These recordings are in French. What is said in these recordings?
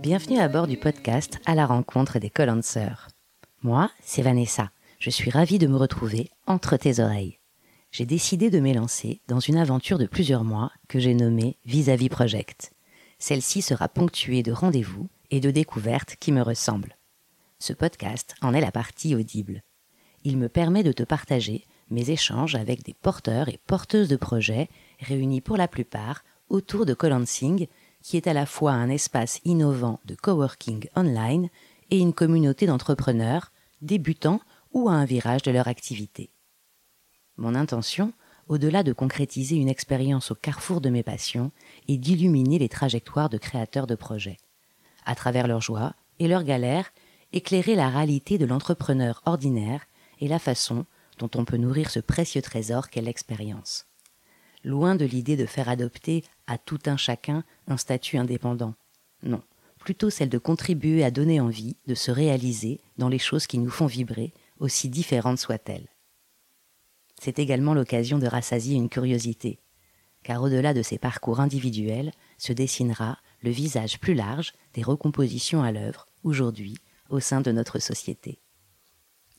Bienvenue à bord du podcast À la rencontre des Collancers. Moi, c'est Vanessa. Je suis ravie de me retrouver entre tes oreilles. J'ai décidé de m'élancer dans une aventure de plusieurs mois que j'ai nommée Vis-à-vis Project. Celle-ci sera ponctuée de rendez-vous et de découvertes qui me ressemblent. Ce podcast en est la partie audible. Il me permet de te partager mes échanges avec des porteurs et porteuses de projets réunis pour la plupart autour de Colansing, qui est à la fois un espace innovant de coworking online et une communauté d'entrepreneurs, débutants ou à un virage de leur activité. Mon intention, au-delà de concrétiser une expérience au carrefour de mes passions, est d'illuminer les trajectoires de créateurs de projets. À travers leurs joies et leurs galères, éclairer la réalité de l'entrepreneur ordinaire et la façon dont on peut nourrir ce précieux trésor qu'est l'expérience. Loin de l'idée de faire adopter à tout un chacun un statut indépendant. Non, plutôt celle de contribuer à donner envie de se réaliser dans les choses qui nous font vibrer, aussi différentes soient-elles. C'est également l'occasion de rassasier une curiosité, car au-delà de ces parcours individuels se dessinera le visage plus large des recompositions à l'œuvre, aujourd'hui, au sein de notre société.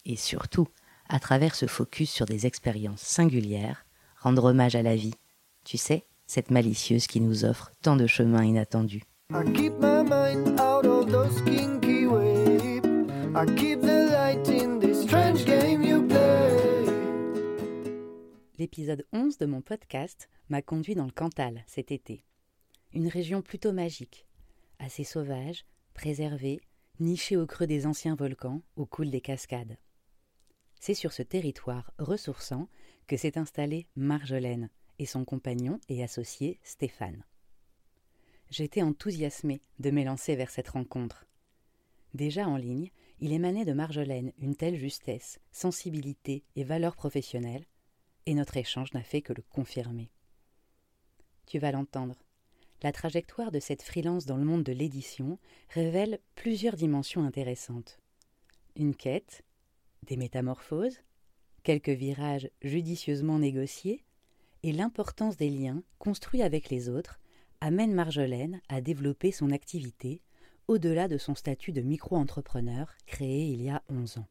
Et surtout, à travers ce focus sur des expériences singulières, rendre hommage à la vie, tu sais, cette malicieuse qui nous offre tant de chemins inattendus. L'épisode 11 de mon podcast m'a conduit dans le Cantal cet été. Une région plutôt magique, assez sauvage, préservée, nichée au creux des anciens volcans, où coulent des cascades. C'est sur ce territoire ressourçant que s'est installée Marjolaine et son compagnon et associé Stéphane. J'étais enthousiasmée de m'élancer vers cette rencontre. Déjà en ligne, il émanait de Marjolaine une telle justesse, sensibilité et valeur professionnelle, et notre échange n'a fait que le confirmer. Tu vas l'entendre. La trajectoire de cette freelance dans le monde de l'édition révèle plusieurs dimensions intéressantes. Une quête, des métamorphoses, quelques virages judicieusement négociés, et l'importance des liens construits avec les autres amène Marjolaine à développer son activité au-delà de son statut de micro-entrepreneur créé il y a onze ans.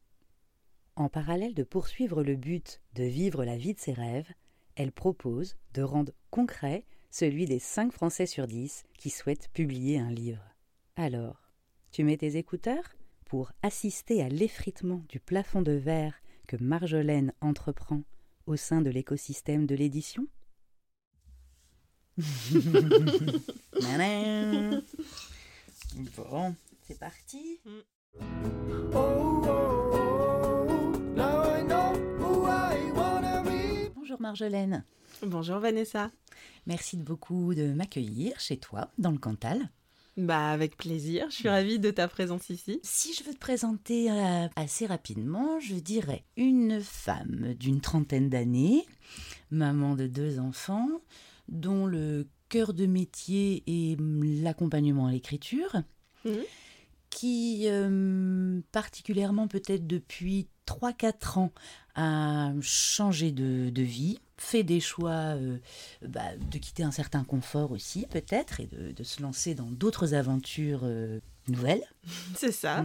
En parallèle de poursuivre le but de vivre la vie de ses rêves, elle propose de rendre concret celui des cinq Français sur dix qui souhaitent publier un livre. Alors, tu mets tes écouteurs pour assister à l'effritement du plafond de verre que Marjolaine entreprend au sein de l'écosystème de l'édition? Bon, c'est parti. Bonjour Marjolaine. Bonjour Vanessa. Merci beaucoup de m'accueillir chez toi dans le Cantal. Bah avec plaisir, je suis ravie de ta présence ici. Si je veux te présenter euh, assez rapidement, je dirais une femme d'une trentaine d'années, maman de deux enfants, dont le cœur de métier est l'accompagnement à l'écriture, mmh. qui euh, particulièrement peut-être depuis 3-4 ans a changé de vie, fait des choix euh, bah, de quitter un certain confort aussi, peut-être, et de, se lancer dans d'autres aventures euh, nouvelles. C'est ça.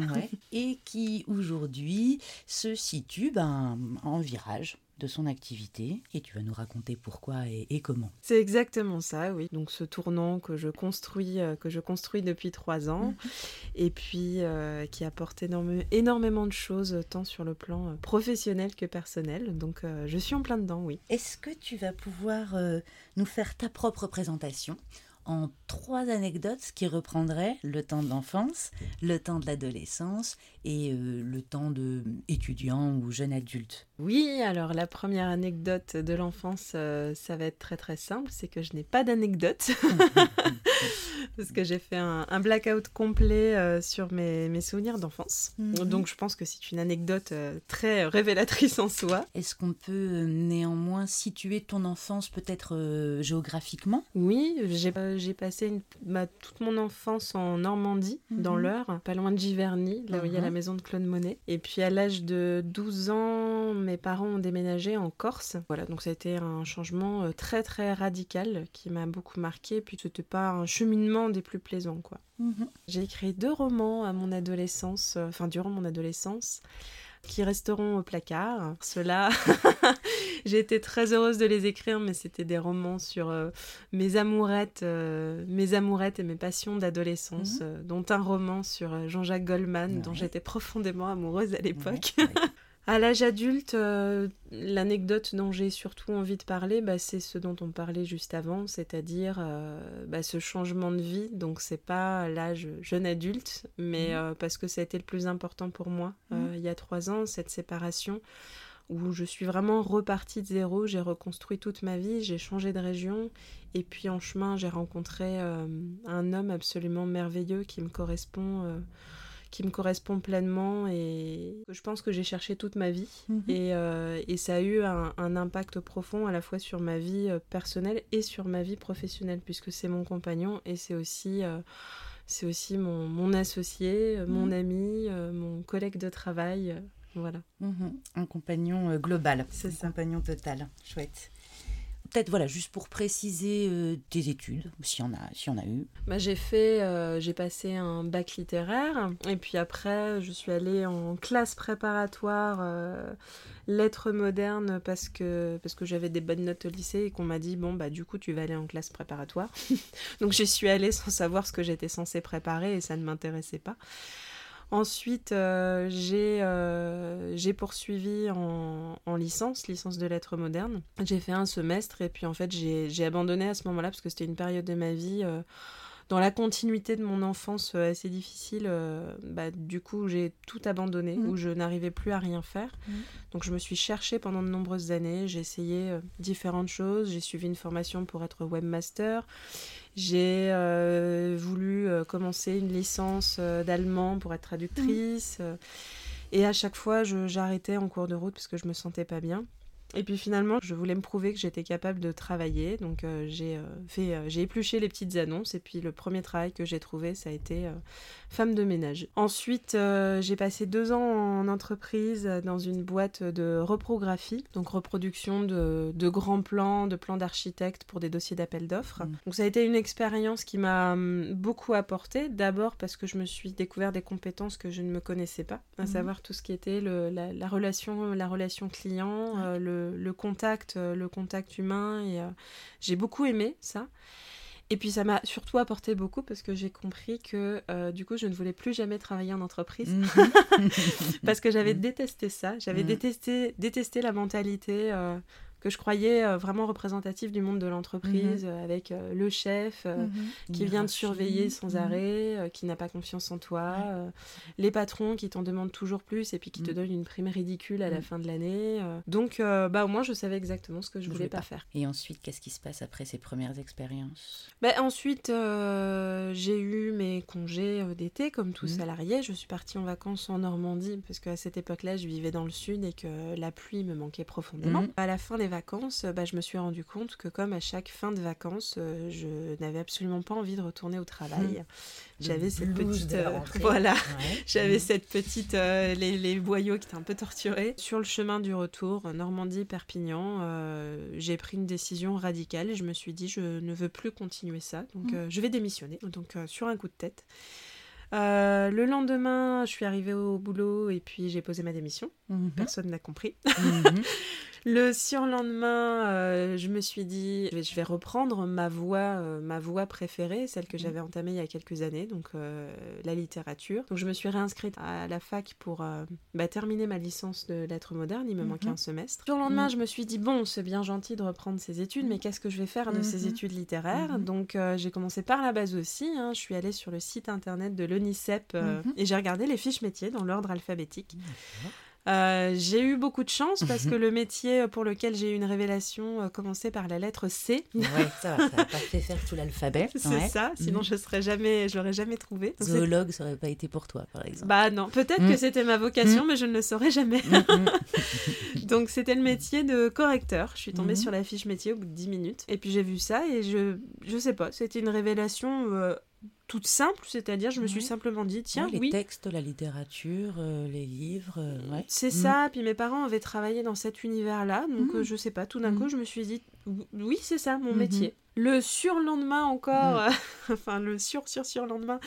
Et qui aujourd'hui se situe ben, en virage de son activité et tu vas nous raconter pourquoi et, comment. C'est exactement ça, oui. Donc ce tournant que je construis, euh, que je construis depuis trois ans mhm. et puis euh, qui apporte énormément de choses tant sur le plan euh, professionnel que personnel. Donc je suis en plein dedans, oui. Est-ce que tu vas pouvoir nous faire ta propre présentation en trois anecdotes qui reprendraient le temps de l'enfance, le temps de l'adolescence et euh, le temps de étudiant ou jeune adulte? Oui, alors la première anecdote de l'enfance, euh, ça va être très très simple, c'est que je n'ai pas d'anecdote. Parce que j'ai fait un, blackout complet euh, sur mes, mes souvenirs d'enfance. Mhm. Donc je pense que c'est une anecdote très révélatrice en soi. Est-ce qu'on peut néanmoins situer ton enfance peut-être géographiquement? Oui, j'ai passé toute mon enfance en Normandie, dans mhm. l'Eure, pas loin de Giverny, là où il y a la mhm. maison de Claude Monet. Et puis à l'âge de 12 ans, mes parents ont déménagé en Corse. Voilà, donc ça a été un changement euh, très très radical qui m'a beaucoup marqué. Puis c'était pas un cheminement des plus plaisants, quoi. Mhm. J'ai écrit deux romans à mon adolescence, euh, enfin durant mon adolescence qui resteront au placard. Cela, j'ai été très heureuse de les écrire, mais c'était des romans sur euh, mes amourettes, euh, mes amourettes et mes passions d'adolescence, mhm. euh, dont un roman sur Jean-Jacques Goldman, dont j'étais profondément amoureuse à l'époque. À l'âge adulte, euh, l'anecdote dont j'ai surtout envie de parler, bah, c'est ce dont on parlait juste avant, c'est-à-dire euh, bah, ce changement de vie. Donc c'est pas l'âge jeune adulte, mais mhm. euh, parce que ça a été le plus important pour moi mhm. il y a trois ans, cette séparation où je suis vraiment repartie de zéro, j'ai reconstruit toute ma vie, j'ai changé de région, et puis en chemin j'ai rencontré un homme absolument merveilleux qui me correspond qui me correspond pleinement et je pense que j'ai cherché toute ma vie. Mhm. Et, euh, et, ça a eu un, impact profond à la fois sur ma vie euh, personnelle et sur ma vie professionnelle, puisque c'est mon compagnon et c'est aussi, euh, c'est aussi mon, mon associé, mon mhm. ami, mon collègue de travail. voilà. Mhm. Un compagnon global. C'est un compagnon total. Chouette peut-être voilà juste pour préciser euh, tes études s'il y en a si a eu. Bah, j'ai fait euh, j'ai passé un bac littéraire et puis après je suis allée en classe préparatoire euh, lettres modernes parce que parce que j'avais des bonnes notes au lycée et qu'on m'a dit bon bah du coup tu vas aller en classe préparatoire. Donc j'y suis allée sans savoir ce que j'étais censée préparer et ça ne m'intéressait pas Ensuite, euh, euh, j'ai poursuivi en, en, licence, licence de lettres modernes. J'ai fait un semestre et puis en fait j'ai abandonné à ce moment-là parce que c'était une période de ma vie euh, dans la continuité de mon enfance euh, assez difficile, euh, bah, du coup, j'ai tout abandonné, mm. où je n'arrivais plus à rien faire. Mm. Donc, je me suis cherchée pendant de nombreuses années. J'ai essayé euh, différentes choses. J'ai suivi une formation pour être webmaster. J'ai voulu commencer une licence d'allemand pour être traductrice. Mm. Et à chaque fois, j'arrêtais en cours de route parce que je me sentais pas bien. Et puis finalement, je voulais me prouver que j'étais capable de travailler. Donc euh, j'ai euh, fait, euh, j'ai épluché les petites annonces. Et puis le premier travail que j'ai trouvé, ça a été femme de ménage. Ensuite, j'ai passé deux ans en entreprise dans une boîte de reprographie, donc reproduction de, de grands plans, de plans d'architectes pour des dossiers d'appel d'offres. Mmh. Donc ça a été une expérience qui m'a hum, beaucoup apporté. D'abord parce que je me suis découvert des compétences que je ne me connaissais pas, à mmh. savoir tout ce qui était le, la, la, relation, la relation client, le le, contact, euh, le contact humain. Et euh, j'ai beaucoup aimé ça. Et puis ça m'a surtout apporté beaucoup parce que j'ai compris que euh, du coup je ne voulais plus jamais travailler en entreprise mhm. parce que j'avais mhm. détesté ça, j'avais détesté, détesté la mentalité que je croyais euh, vraiment représentatif du monde de l'entreprise, mhm. euh, avec euh, le chef mhm. qui vient te surveiller sans mhm. arrêt, qui n'a pas confiance en toi, les patrons qui t'en demandent toujours plus et puis qui te donnent une prime ridicule à la fin de l'année. Donc, bah, au moins, je savais exactement ce que je, voulais pas, faire. Et ensuite, qu'est-ce qui se passe après ces premières expériences? Bah, Ensuite, j'ai eu mes congés d'été, comme tout salarié. Je suis partie en vacances en Normandie, parce qu'à cette époque-là, je vivais dans le sud et que la pluie me manquait profondément. À la fin des vacances, bah, je me suis rendu compte que comme à chaque fin de vacances, euh, je n'avais absolument pas envie de retourner au travail. Mmh. J'avais cette petite, euh, voilà, j'avais mmh. cette petite, euh, les, les, boyaux qui étaient un peu torturés. Sur le chemin du retour, Normandie-Perpignan, j'ai pris une décision radicale et je me suis dit je ne veux plus continuer ça, donc mmh. je vais démissionner. Donc sur un coup de tête. le lendemain, je suis arrivée au boulot et puis j'ai posé ma démission. Personne n'a compris. Le surlendemain, euh, je me suis dit, je vais reprendre ma voie, euh, ma voie préférée, celle que mhm. j'avais entamée il y a quelques années, donc euh, la littérature. Donc je me suis réinscrite à la fac pour bah, terminer ma licence de lettres modernes. Il me manquait mhm. un semestre. Le lendemain, mhm. je me suis dit, bon, c'est bien gentil de reprendre ces études, mais qu'est-ce que je vais faire de ces études littéraires Donc j'ai commencé par la base aussi. Hein. Je suis allée sur le site internet de l'ONICEP et j'ai regardé les fiches métiers dans l'ordre alphabétique. Euh, j'ai eu beaucoup de chance parce que le métier pour lequel j'ai eu une révélation commençait par la lettre C. Ouais, ça va, ça n'a pas fait faire tout l'alphabet. C'est ça, sinon mhm. je serais jamais, je l'aurais jamais trouvé. Zoologue, ça aurait pas été pour toi, par exemple. Bah non, peut-être que mm. c'était ma vocation, mais je ne le saurais jamais. Donc c'était le métier de correcteur. Je suis tombée sur la fiche métier au bout de 10 minutes. Et puis j'ai vu ça et je, je sais pas, c'était une révélation euh, toute simple, c'est-à-dire je me suis simplement dit tiens les textes, la littérature, euh, les livres, euh, c'est mm. ça. Puis mes parents avaient travaillé dans cet univers-là, donc mm. je sais pas. Tout d'un mm. coup, je me suis dit oui c'est ça mon mm-hmm. métier. Le surlendemain encore, enfin le sur sur surlendemain,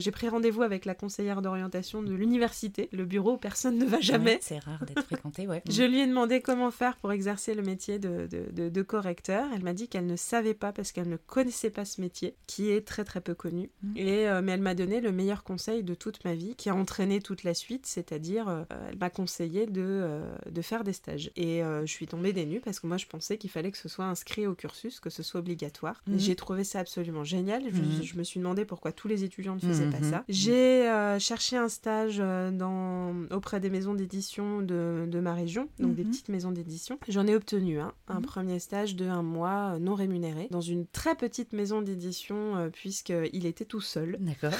j'ai pris rendez-vous avec la conseillère d'orientation de l'université, le bureau où personne ne va jamais. c'est rare d'être fréquenté, ouais. Je lui ai demandé comment faire pour exercer le métier de, de, de, correcteur. Elle m'a dit qu'elle ne savait pas parce qu'elle ne connaissait pas ce métier, qui est très très peu connu. Et, euh, mais elle m'a donné le meilleur conseil de toute ma vie, qui a entraîné toute la suite, c'est-à-dire euh, elle m'a conseillé de, euh, de faire des stages. Et je suis tombée des nues parce que moi je pensais qu'il fallait que ce soit inscrit au cursus, que ce soit obligatoire. Mm. J'ai trouvé ça absolument génial. Je, mm. je, me suis demandé pourquoi tous les étudiants ne faisaient pas ça. J'ai euh, cherché un stage euh, dans, auprès des maisons d'édition de, de, ma région, donc des mhm. petites maisons d'édition. J'en ai obtenu un, un mhm. premier stage de un mois euh, non rémunéré dans une très petite maison d'édition puisqu'il était tout seul. D'accord.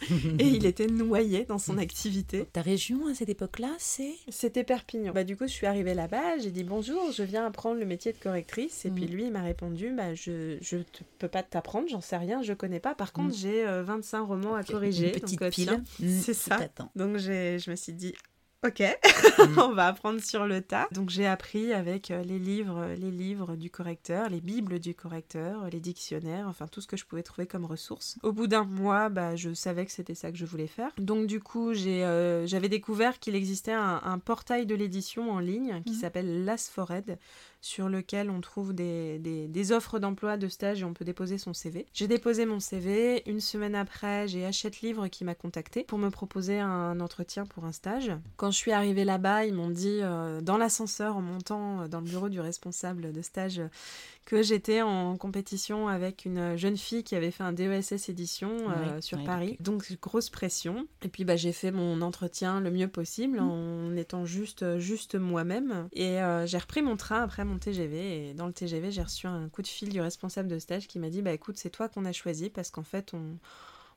et il était noyé dans son activité. Ta région à cette époque-là, c'est C'était Perpignan. Bah, du coup, je suis arrivée là-bas, j'ai dit bonjour, je viens apprendre le métier de correctrice. Et puis mhm. lui, il m'a répondu bah, je ne peux pas t'apprendre, j'en sais rien, je connais pas. Par contre, j'ai 25 romans à corriger petite pile. Mm, c'est ça. Donc je me suis dit, Ok, mm. on va apprendre sur le tas. Donc j'ai appris avec euh, les livres, les livres du correcteur, les bibles du correcteur, les dictionnaires, enfin tout ce que je pouvais trouver comme ressources. Au bout d'un mois, bah, je savais que c'était ça que je voulais faire. Donc du coup, j'ai, euh, j'avais découvert qu'il existait un, portail de l'édition en ligne qui mm. s'appelle Lasfored sur lequel on trouve des, des, offres d'emploi, de stage et on peut déposer son CV. J'ai déposé mon CV. Une semaine après, j'ai Hachette Livre qui m'a contacté pour me proposer un entretien pour un stage. Quand je suis arrivée là-bas, ils m'ont dit euh, dans l'ascenseur en montant dans le bureau du responsable de stage que j'étais en compétition avec une jeune fille qui avait fait un DESS édition euh, sur Paris. Donc grosse pression. Et puis bah, j'ai fait mon entretien le mieux possible mm. en étant juste, juste moi-même. Et euh, j'ai repris mon train après mon TGV. Et dans le TGV, j'ai reçu un coup de fil du responsable de stage qui m'a dit bah écoute, c'est toi qu'on a choisi parce qu'en fait on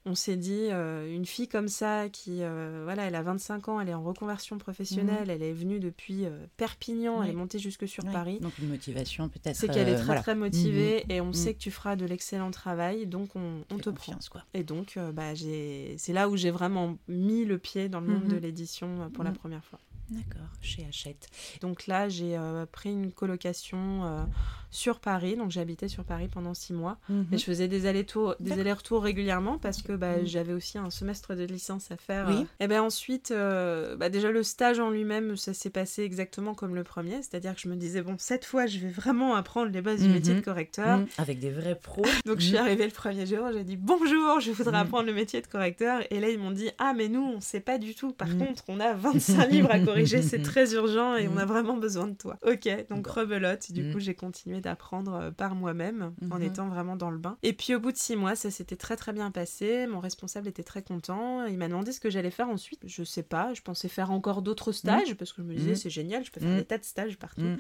on s'est dit, euh, une fille comme ça, qui, euh, voilà, elle a 25 ans, elle est en reconversion professionnelle, mhm. elle est venue depuis euh, Perpignan, elle est montée jusque sur Paris. Donc une motivation peut-être. C'est qu'elle est très très motivée mhm. et on mhm. sait que tu feras de l'excellent travail, donc on, te prend. Quoi. Et donc, bah, c'est là où j'ai vraiment mis le pied dans le monde de l'édition pour la première fois. D'accord, chez Hachette. Donc là, j'ai pris une colocation sur Paris. Donc j'habitais sur Paris pendant six mois. Mhm. Et je faisais des allers-retours allers régulièrement parce que bah, mhm. j'avais aussi un semestre de licence à faire. Oui. Et ben ensuite, euh, bah, déjà le stage en lui-même, ça s'est passé exactement comme le premier. C'est-à-dire que je me disais, bon, cette fois, je vais vraiment apprendre les bases du métier de mhm. correcteur. Avec des vrais pros. Donc je suis arrivée le premier jour, j'ai dit, bonjour, je voudrais apprendre le métier de correcteur. Et là, ils m'ont dit, ah, mais nous, on sait pas du tout. Par contre, on a 25 livres à corriger, c'est très urgent et on a vraiment besoin de toi. Ok, donc rebelote. Du coup, j'ai continué d'apprendre euh, par moi-même en mhm. étant vraiment dans le bain. Et puis au bout de six mois, ça s'était très très bien passé. Mon responsable était très content. Il m'a demandé ce que j'allais faire ensuite. Je sais pas, je pensais faire encore d'autres stages mhm. parce que je me disais mhm. c'est génial, je peux faire des tas de stages partout.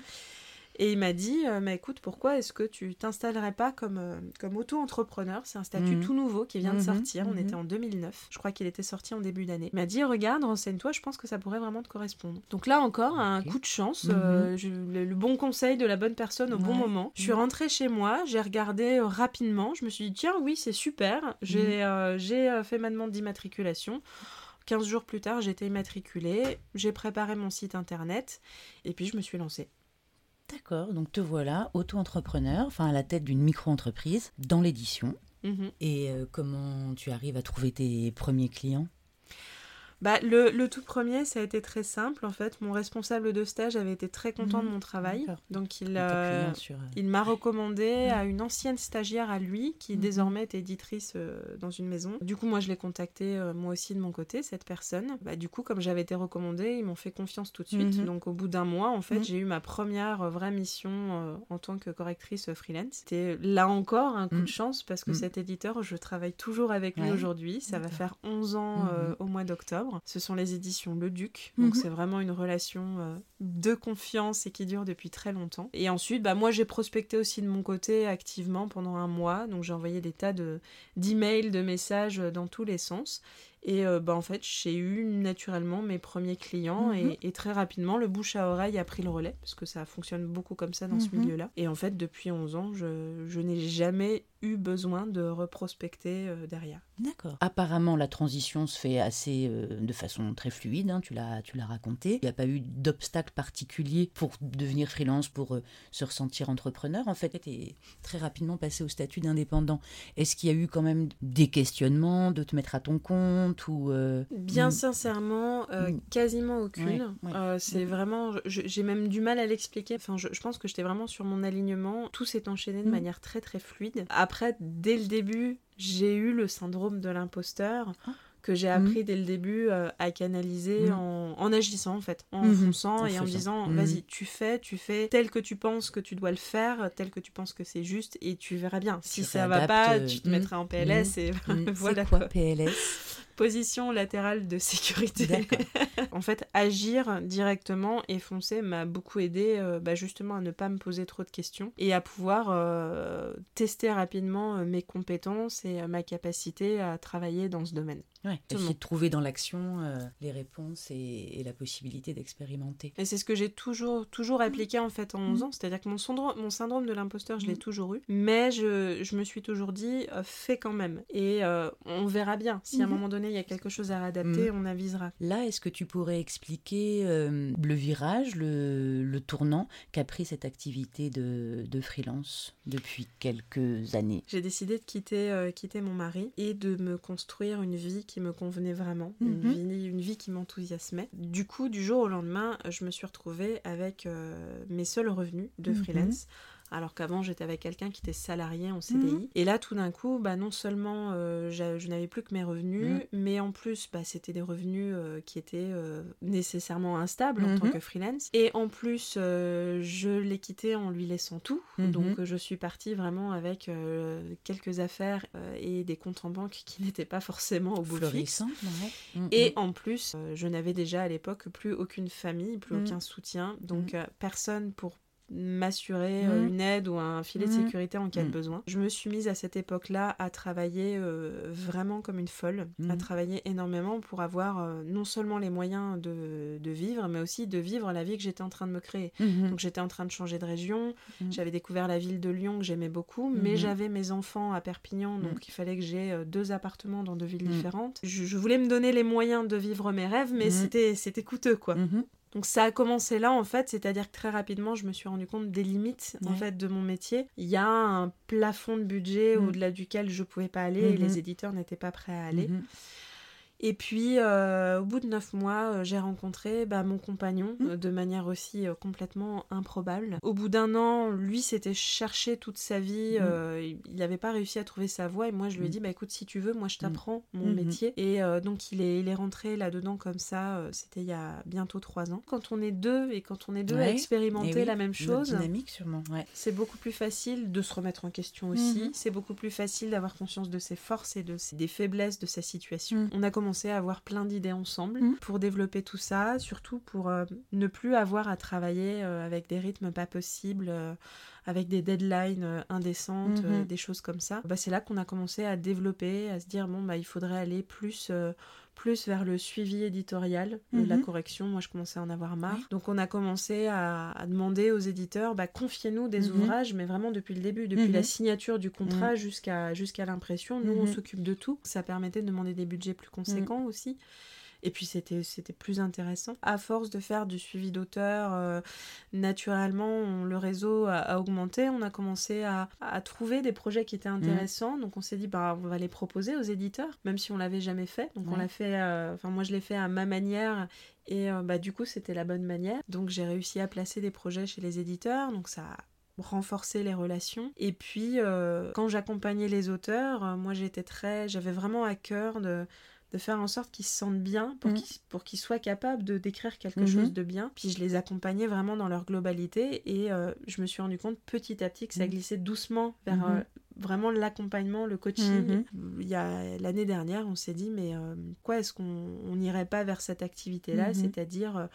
Et il m'a dit, euh, mais écoute, pourquoi est-ce que tu t'installerais pas comme, euh, comme auto-entrepreneur? C'est un statut mhm. tout nouveau qui vient de mhm. sortir. On mhm. était en 2009. Je crois qu'il était sorti en début d'année. Il m'a dit, regarde, renseigne-toi, je pense que ça pourrait vraiment te correspondre. Donc là encore, un coup de chance, euh, le, bon conseil de la bonne personne au bon moment. Je suis rentrée chez moi, j'ai regardé rapidement. Je me suis dit, tiens, oui, c'est super. J'ai j'ai fait ma demande d'immatriculation. 15 jours plus tard, j'étais immatriculée, j'ai préparé mon site internet et puis je me suis lancée. D'accord, donc te voilà, auto-entrepreneur, enfin à la tête d'une micro-entreprise dans l'édition. Mhm. Et euh, comment tu arrives à trouver tes premiers clients? Bah, le, le, tout premier, ça a été très simple. En fait, mon responsable de stage avait été très content de mhm. mon travail. Donc, il, euh, euh, il m'a recommandé à une ancienne stagiaire à lui, qui mhm. désormais est éditrice euh, dans une maison. Du coup, moi, je l'ai contacté moi aussi de mon côté, cette personne. Bah, du coup, comme j'avais été recommandée, ils m'ont fait confiance tout de suite. Mhm. Donc, au bout d'un mois, en fait, j'ai eu ma première vraie mission en tant que correctrice freelance. C'était là encore un coup de chance parce que cet éditeur, je travaille toujours avec lui aujourd'hui. Ça va faire 11 ans au mois d'octobre. Ce sont les éditions Le Duc, donc Mhm. c'est vraiment une relation euh, de confiance et qui dure depuis très longtemps. Et ensuite, bah, moi j'ai prospecté aussi de mon côté activement pendant un mois, donc j'ai envoyé des tas de d'emails, de messages euh, dans tous les sens. Et euh, bah, en fait, j'ai eu naturellement mes premiers clients Mhm. et, et très rapidement, le bouche à oreille a pris le relais parce que ça fonctionne beaucoup comme ça dans ce Mhm. milieu-là. Et en fait, depuis 11 ans, je, je n'ai jamais eu besoin de reprospecter euh, derrière. D'accord. Apparemment, la transition se fait assez euh, de façon très fluide. hein, tu l'as, tu l'as raconté. Il n'y a pas eu d'obstacle particulier pour devenir freelance, pour euh, se ressentir entrepreneur. En fait, tu es très rapidement passé au statut d'indépendant. Est-ce qu'il y a eu quand même des questionnements de te mettre à ton compte ou euh, Bien mm, sincèrement, euh, Mm. quasiment aucune. Ouais, ouais. Euh, c'est Mm. vraiment, j'ai même du mal à l'expliquer. Enfin, je, je pense que j'étais vraiment sur mon alignement. Tout s'est enchaîné de manière très très fluide. Après, dès le début, j'ai eu le syndrome de l'imposteur. Ah. que j'ai appris dès le début euh, à canaliser en, en agissant en fait, en Mhm. fonçant et en disant Mhm. vas-y tu fais, tu fais tel que tu penses que tu dois le faire, tel que tu penses que c'est juste et tu verras bien. Si Tu ça va réadaptes, pas, euh, tu te mettras en PLS et voilà quoi. PLS Position latérale de sécurité. En fait, agir directement et foncer m'a beaucoup aidé euh, bah, justement à ne pas me poser trop de questions et à pouvoir euh, tester rapidement euh, mes compétences et euh, ma capacité à travailler dans ce domaine. Ouais, de trouver dans l'action euh, les réponses et, et la possibilité d'expérimenter. Et c'est ce que j'ai toujours, toujours appliqué en fait en 11 Mhm. ans. C'est-à-dire que mon syndrome, mon syndrome de l'imposteur, je l'ai Mhm. toujours eu. Mais je, je me suis toujours dit, euh, fais quand même. Et euh, on verra bien. Si à un Mhm. moment donné, il y a quelque chose à réadapter, Mhm. on avisera. Là, est-ce que tu pourrais expliquer euh, le virage, le, le tournant qu'a pris cette activité de, de freelance depuis quelques années? J'ai décidé de quitter, euh, quitter mon mari et de me construire une vie qui me convenait vraiment, Mhm. une, vie, une vie qui m'enthousiasmait. Du coup, du jour au lendemain, je me suis retrouvée avec euh, mes seuls revenus de Mhm. freelance. Alors qu'avant, j'étais avec quelqu'un qui était salarié en CDI. Mhm. Et là, tout d'un coup, bah, non seulement euh, je n'avais plus que mes revenus, Mhm. mais en plus, bah, c'était des revenus euh, qui étaient euh, nécessairement instables en Mhm. tant que freelance. Et en plus, je l'ai quitté en lui laissant tout. Mhm. Donc, je suis partie vraiment avec quelques affaires et des comptes en banque qui n'étaient pas forcément au bout fixe. Florissant, ouais. Et en plus, je n'avais déjà à l'époque plus aucune famille, plus aucun soutien, donc personne pour m'assurer euh, Mm. une aide ou un filet de Mm. sécurité en cas de Mm. besoin. Je me suis mise à cette époque-là à travailler euh, vraiment comme une folle, à travailler énormément pour avoir euh, non seulement les moyens de, de vivre, mais aussi de vivre la vie que j'étais en train de me créer. Donc j'étais en train de changer de région, j'avais découvert la ville de Lyon que j'aimais beaucoup, mais j'avais mes enfants à Perpignan, donc il fallait que j'ai deux appartements dans deux villes différentes. Je, je voulais me donner les moyens de vivre mes rêves, mais c'était c'était coûteux quoi. Donc ça a commencé là en fait, c'est-à-dire que très rapidement je me suis rendu compte des limites en fait de mon métier. Il y a un plafond de budget Mm. au-delà duquel je pouvais pas aller et Mhm. les éditeurs n'étaient pas prêts à aller. Mhm. Et puis, euh, au bout de neuf mois, euh, j'ai rencontré bah, mon compagnon Mhm. euh, de manière aussi euh, complètement improbable. Au bout d'un an, lui s'était cherché toute sa vie, euh, il n'avait pas réussi à trouver sa voie. Et moi, je lui ai Mhm. dit, bah écoute, si tu veux, moi je t'apprends mon métier. Et donc, il est, il est rentré là-dedans comme ça. C'était il y a bientôt trois ans. Quand on est deux et quand on est deux à expérimenter Eh oui, la même chose, dynamique, sûrement. Ouais. c'est beaucoup plus facile de se remettre en question aussi. C'est beaucoup plus facile d'avoir conscience de ses forces et de ses- des faiblesses de sa situation. On a commencé à avoir plein d'idées ensemble Mhm. pour développer tout ça, surtout pour euh, ne plus avoir à travailler euh, avec des rythmes pas possibles, euh, avec des deadlines indécentes, Mhm. des choses comme ça. Bah, c'est là qu'on a commencé à développer, à se dire bon bah il faudrait aller plus plus vers le suivi éditorial, de la Mhm. correction. Moi, je commençais à en avoir marre. Oui. Donc, on a commencé à, à demander aux éditeurs, bah, confiez-nous des Mhm. ouvrages, mais vraiment depuis le début, depuis Mhm. la signature du contrat jusqu'à jusqu'à l'impression. Nous, on Mhm. s'occupe de tout. Ça permettait de demander des budgets plus conséquents aussi. Et puis c'était c'était plus intéressant. À force de faire du suivi d'auteur, euh, naturellement on- le réseau a, a augmenté. On a commencé à, à trouver des projets qui étaient Mhm. intéressants. Donc on s'est dit bah on va les proposer aux éditeurs, même si on l'avait jamais fait. Donc on l'a fait. euh, Enfin moi je l'ai fait à ma manière. Et euh, bah du coup c'était la bonne manière. Donc j'ai réussi à placer des projets chez les éditeurs. Donc ça a renforcé les relations et puis euh, quand j'accompagnais les auteurs euh, moi j'étais très j'avais vraiment à cœur de de faire en sorte qu'ils se sentent bien pour Mhm. qu'ils soient capables de décrire quelque Mhm. chose de bien puis je les accompagnais vraiment dans leur globalité et euh, je me suis rendu compte petit à petit que ça Mhm. glissait doucement vers Mhm. euh, vraiment l'accompagnement, le coaching. Mhm. Il y a l'année dernière, on s'est dit, mais quoi est-ce qu'on n'irait pas vers cette activité-là, c'est-à-dire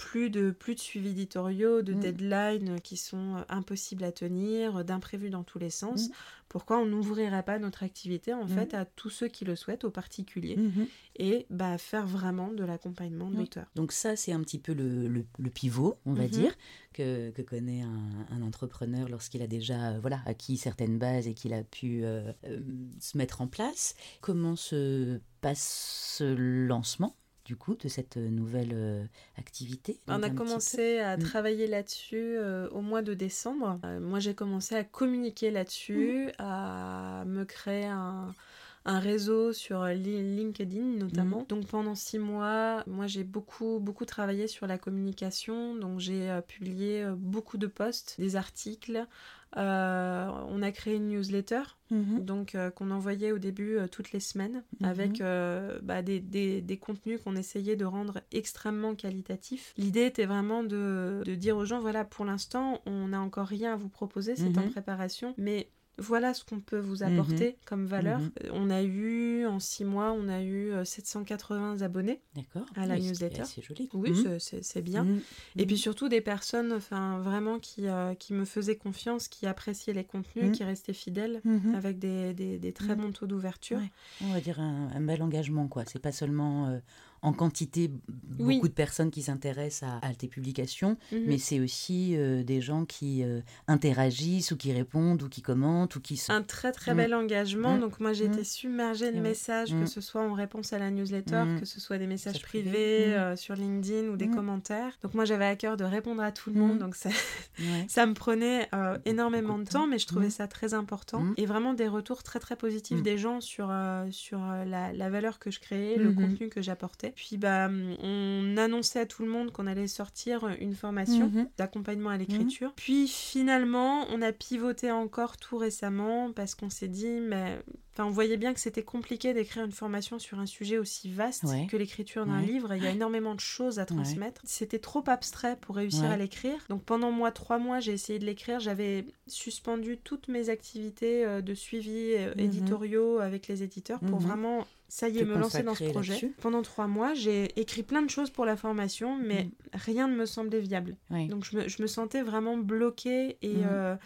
plus de, plus de suivi éditoriaux, de mm. deadlines qui sont euh, impossibles à tenir, d'imprévus dans tous les sens. Mm. Pourquoi on n'ouvrirait pas notre activité en mm. fait à tous ceux qui le souhaitent, aux particuliers, mm-hmm. et bah, faire vraiment de l'accompagnement d'auteur. Donc ça, c'est un petit peu le, le, pivot, on va mm-hmm. dire, que, que connaît un, entrepreneur lorsqu'il a déjà voilà, acquis certaines bases et qu'il a pu euh, euh, se mettre en place. Comment se passe ce lancement? Du coup de cette euh, nouvelle euh, activité On a commencé à mm. travailler là-dessus euh, au mois de décembre. moi j'ai commencé à communiquer là-dessus, mm. à me créer un, réseau sur LinkedIn notamment. Mm. Donc pendant six mois, moi j'ai beaucoup beaucoup travaillé sur la communication. Donc j'ai publié beaucoup de posts, des articles, euh, on a créé une newsletter, mhm. donc euh, qu'on envoyait au début euh, toutes les semaines, mhm. avec bah, des, contenus qu'on essayait de rendre extrêmement qualitatifs. L'idée était vraiment de, dire aux gens, voilà, pour l'instant, on n'a encore rien à vous proposer, c'est en mhm. préparation, mais voilà ce qu'on peut vous apporter mhm. comme valeur. Mhm. Euh, on a eu, en six mois, on a eu 780 euh, abonnés à la newsletter. C'est joli. Oui, mhm. c'est bien. Et puis surtout des personnes enfin, vraiment qui, euh, qui me faisaient confiance, qui appréciaient les contenus, qui restaient fidèles, avec des, des, très bons taux d'ouverture. On va dire un, un, bel engagement, quoi. C'est pas seulement en quantité beaucoup de personnes qui s'intéressent à, tes publications, mhm. mais c'est aussi euh, des gens qui euh, interagissent ou qui répondent ou qui commentent ou qui sont... Un très très bel mm. engagement. Mm. Donc moi j'ai été mm. submergée de messages, que ce soit en réponse à la newsletter, que ce soit des messages privés euh, sur LinkedIn ou des commentaires. Donc moi j'avais à cœur de répondre à tout le monde, donc ça, ça me prenait énormément de temps, mais je trouvais ça très important. Et vraiment des retours très très positifs des gens sur, sur la, la, valeur que je créais, le mm-hmm. contenu que j'apportais. Puis bah, on annonçait à tout le monde qu'on allait sortir une formation mhm. d'accompagnement à l'écriture. Mhm. Puis finalement, on a pivoté encore tout récemment parce qu'on s'est dit, mais Enfin, on voyait bien que c'était compliqué d'écrire une formation sur un sujet aussi vaste que l'écriture d'un livre. Il y a énormément de choses à transmettre. C'était trop abstrait pour réussir à l'écrire. Donc pendant moi, trois mois, j'ai essayé de l'écrire. J'avais suspendu toutes mes activités euh, de suivi euh, mhm. éditoriaux avec les éditeurs pour vraiment ça y est, me lancer dans ce projet. Pendant trois mois, j'ai écrit plein de choses pour la formation, mais mm. rien ne me semblait viable. Donc je me, je me, sentais vraiment bloquée et, mm. euh,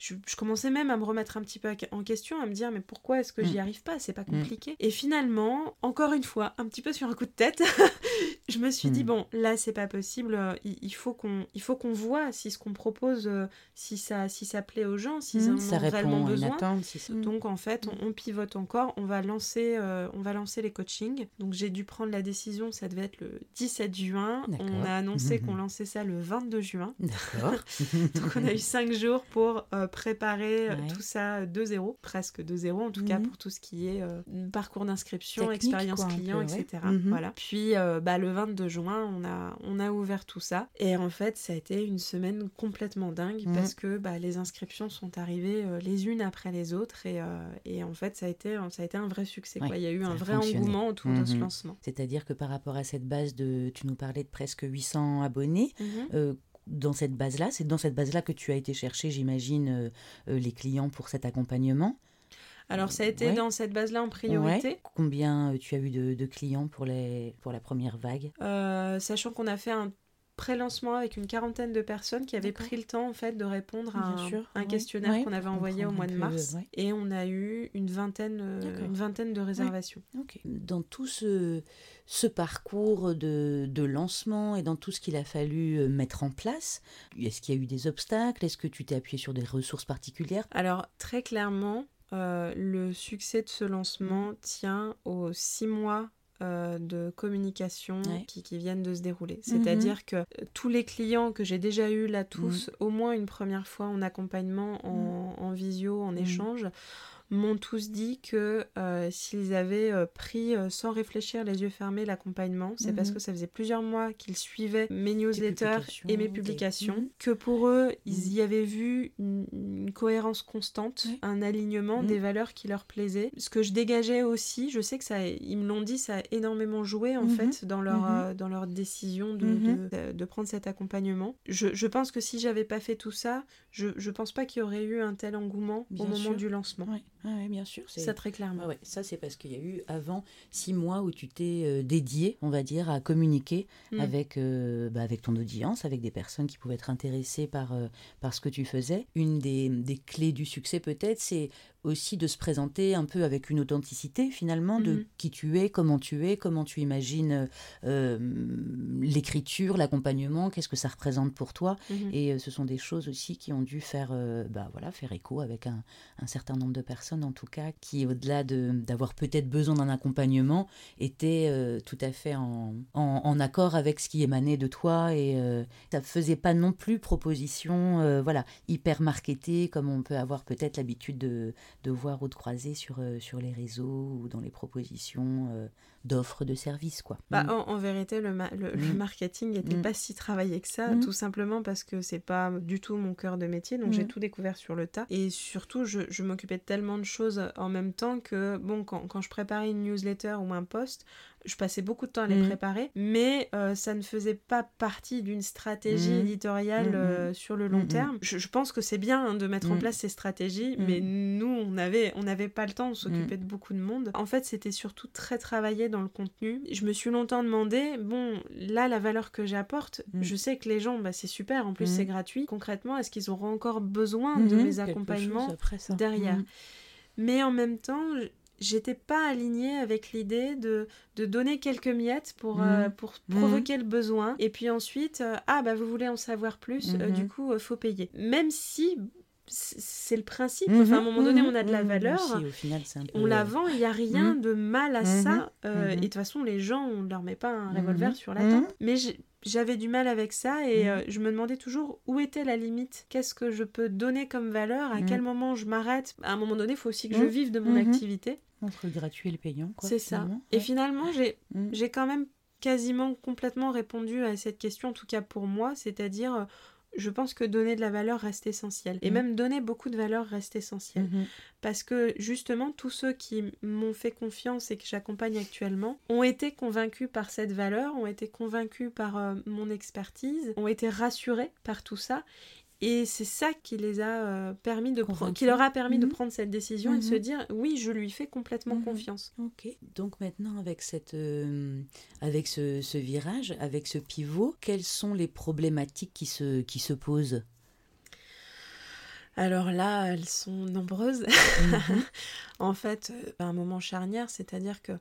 je, commençais même à me remettre un petit peu en question, à me dire mais pourquoi est-ce que j'y mm. arrive pas? C'est pas mm. compliqué. Et finalement, encore une fois, un petit peu sur un coup de tête, je me suis dit mm. bon là c'est pas possible. Euh, il, faut qu'on il faut qu'on voit si ce qu'on propose, euh, si ça si ça plaît aux gens, s'ils en ont réellement besoin. Donc en fait, on, pivote encore. On va lancer euh, on va lancer les coachings. Donc j'ai dû prendre la décision. Ça devait être le 17 juin. On a annoncé qu'on lançait ça le 22 juin. D'accord. Donc on a eu cinq jours pour préparer euh, tout ça de zéro, presque de zéro en tout cas mhm. pour tout ce qui est euh, parcours d'inscription, expérience client, etc. Mhm. Voilà. Puis euh, bah, le 22 juin, on a, on a ouvert tout ça. Et en fait, ça a été une semaine complètement dingue mhm. parce que bah, les inscriptions sont arrivées les unes après les autres et, et, en fait, ça a été, ça a été un vrai succès. quoi. Il y a eu un vrai engouement autour de ce lancement. C'est-à-dire que par rapport à cette base de, tu nous parlais de presque 800 abonnés, dans cette base-là C'est dans cette base-là que tu as été chercher, j'imagine, euh, euh, les clients pour cet accompagnement. Alors, ça a été dans cette base-là en priorité. Combien euh, tu as eu de, clients pour, les, pour la première vague? Sachant qu'on a fait un pré-lancement avec une quarantaine de personnes qui avaient pris le temps en fait de répondre à un, questionnaire qu'on avait envoyé au mois de mars et on a eu une vingtaine, une vingtaine de réservations. Dans tout ce, ce parcours de, de, lancement et dans tout ce qu'il a fallu euh, mettre en place Est-ce qu'il y a eu des obstacles? Est-ce que tu t'es appuyé sur des ressources particulières? Alors très clairement, euh, le succès de ce lancement tient aux six mois euh, de communication qui, qui, viennent de se dérouler. Mhm. C'est-à-dire que tous les clients que j'ai déjà eus là tous, mhm. au moins une première fois en accompagnement, en, mhm. en visio, en échange, m'ont tous dit que euh, s'ils avaient euh, pris euh, sans réfléchir les yeux fermés l'accompagnement, c'est parce Mhm. que ça faisait plusieurs mois qu'ils suivaient mes newsletters et mes publications, Mhm. que pour eux, ils Mhm. y avaient vu une, une cohérence constante, un alignement des valeurs qui leur plaisaient. Ce que je dégageais aussi, je sais que ça, ils me l'ont dit, ça a énormément joué en fait dans leur, dans leur décision de, de, de prendre cet accompagnement. Je, je pense que si j'avais pas fait tout ça, je, je pense pas qu'il y aurait eu un tel engouement Bien au moment sûr. du lancement. Ouais, ouais, bien sûr. c'est- Ça très clairement. Ah ouais, ça c'est parce qu'il y a eu avant six mois où tu t'es euh, dédié, on va dire, à communiquer Mm. avec, euh, bah, avec ton audience, avec des personnes qui pouvaient être intéressées par, euh, par ce que tu faisais. Une des, des clés du succès peut-être, c'est aussi de se présenter un peu avec une authenticité finalement de Mhm. qui tu es, comment tu es, comment tu imagines euh, l'écriture, l'accompagnement, qu'est-ce que ça représente pour toi. Mhm. Et euh, ce sont des choses aussi qui ont dû faire, euh, bah, voilà, faire écho avec un, un certain nombre de personnes, en tout cas, qui, au-delà de- d'avoir peut-être besoin d'un accompagnement, étaient tout à fait en, en- en accord avec ce qui émanait de toi. Et ça faisait pas non plus proposition voilà, hyper marketée, comme on peut avoir peut-être l'habitude de, de voir ou de croiser sur, euh, sur les réseaux ou dans les propositions euh, d'offres de services. Quoi. Bah, Mm. en, en vérité, le, ma- le, le Mm. marketing n'était Mm. pas si travaillé que ça, tout simplement parce que c'est pas du tout mon cœur de métier, donc j'ai tout découvert sur le tas. Et surtout, je, je m'occupais de tellement de choses en même temps que, bon, quand, quand je préparais une newsletter ou un post, je passais beaucoup de temps à les préparer, mais euh, ça ne faisait pas partie d'une stratégie éditoriale euh, sur le long terme. Je, je pense que c'est bien hein, de mettre en place ces stratégies, mais nous, on avait, on n'avait pas le temps de s'occuper Mm. de beaucoup de monde. En fait, c'était surtout très travaillé dans le contenu. Je me suis longtemps demandé, bon, là, la valeur que j'apporte, Mm. je sais que les gens, bah, c'est super, en plus Mm. c'est gratuit. Concrètement, est-ce qu'ils auront encore besoin de Mhm, mes accompagnements chose après ça. derrière Mhm. mais en même temps, j'étais pas alignée avec l'idée de, de donner quelques miettes pour, euh, pour provoquer le besoin. Et puis ensuite, euh, ah bah vous voulez en savoir plus, euh, Mhm. du coup, faut payer. Même si c'est le principe, Mhm, enfin à un moment donné, mhm, on a de la mhm, valeur. aussi, au final, c'est un peu, On la vend, il n'y a rien de mal à ça. euh. Et de toute façon, les gens, on ne leur met pas un revolver sur la tempe. Mais j'avais du mal avec ça et euh, je me demandais toujours où était la limite. Qu'est-ce que je peux donner comme valeur? À quel moment je m'arrête? À un moment donné, il faut aussi que je vive de mon activité. Entre le gratuit et le payant, quoi. C'est ça. Et finalement, j'ai quand même quasiment complètement répondu à cette question, en tout cas pour moi, c'est-à-dire, je pense que donner de la valeur reste essentiel. Et Mhm. même donner beaucoup de valeur reste essentiel. Mhm. Parce que justement, tous ceux qui m'ont fait confiance et que j'accompagne actuellement ont été convaincus par cette valeur, ont été convaincus par euh, mon expertise, ont été rassurés par tout ça. Et c'est ça qui les a euh, permis de prendre, qui leur a permis de Mhm. prendre cette décision et de se Mhm. dire oui, je lui fais complètement Mhm. confiance. Ok. Donc maintenant, avec, cette, euh, avec ce, ce virage, avec ce pivot, quelles sont les problématiques qui se, qui se posent? Alors là, elles sont nombreuses. En fait, euh, un moment charnière, c'est-à-dire que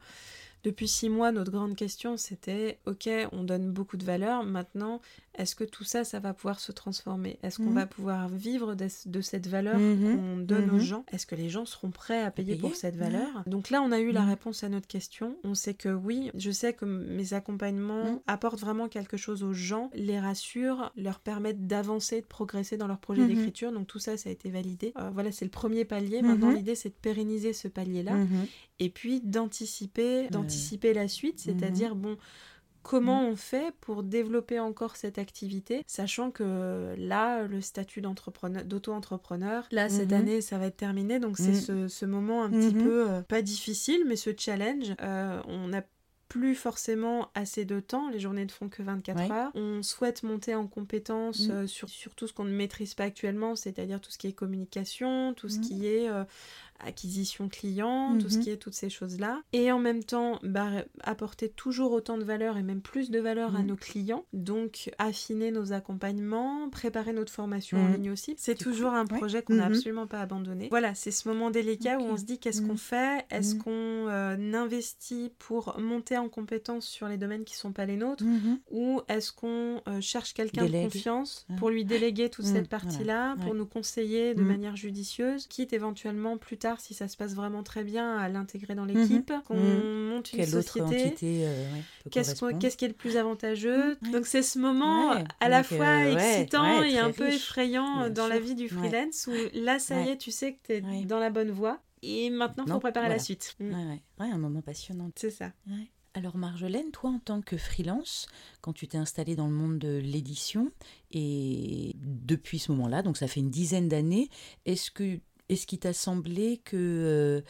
depuis six mois, notre grande question, c'était, ok, on donne beaucoup de valeur, maintenant, est-ce que tout ça, ça va pouvoir se transformer? Est-ce qu'on Mhm. va pouvoir vivre de, de cette valeur Mhm. qu'on donne aux Mhm. gens? Est-ce que les gens seront prêts à payer, payer? pour cette valeur? Donc là, on a eu la réponse à notre question. On sait que oui, je sais que mes accompagnements apportent vraiment quelque chose aux gens, les rassurent, leur permettent d'avancer, de progresser dans leur projet d'écriture. Donc tout ça, ça a été validé. Euh, voilà, c'est le premier palier. Maintenant, l'idée, c'est de pérenniser ce palier-là et puis d'anticiper, d'anticiper la suite, c'est-à-dire bon. Comment on fait pour développer encore cette activité, sachant que là, le statut d'auto-entrepreneur, là, cette Mhm. année, ça va être terminé, donc c'est Mhm. ce, ce moment un petit Mhm. peu, euh, pas difficile, mais ce challenge, euh, on n'a plus forcément assez de temps, les journées ne font que 24 Ouais. heures. On souhaite monter en compétences Mhm. euh, sur, sur tout ce qu'on ne maîtrise pas actuellement, c'est-à-dire tout ce qui est communication, tout ce qui est euh, acquisition client, tout ce Mhm. qui est toutes ces choses-là. Et en même temps, bah, apporter toujours autant de valeur et même plus de valeur à Mhm. nos clients. Donc, affiner nos accompagnements, préparer notre formation en Mhm. ligne aussi. C'est toujours un. Ouais. projet qu'on n'a absolument pas abandonné. Voilà, c'est ce moment délicat où on se dit qu'est-ce qu'on fait? Est-ce qu'on euh, investit pour monter en compétence sur les domaines qui sont pas les nôtres? Ou est-ce qu'on euh, cherche quelqu'un de confiance Ah. pour lui déléguer toute cette partie-là, voilà. pour Ouais. nous conseiller de manière judicieuse, quitte éventuellement plus tard, si ça se passe vraiment très bien, à l'intégrer dans l'équipe, qu'on Mm. monte une Quelle société euh, ouais, Qu'est-ce, qui est le plus avantageux Ouais. Donc c'est ce moment Ouais, à la donc, fois euh, excitant et un peu effrayant Bien dans la vie du freelance où là ça y est, tu sais que tu es dans la bonne voie. Et maintenant, il faut préparer la suite. Mm. Ouais, un moment passionnant. C'est ça. Alors Marjolaine, toi en tant que freelance, quand tu t'es installée dans le monde de l'édition, et depuis ce moment-là, donc ça fait une dizaine d'années, est-ce que est-ce qu'il t'a semblé que euh,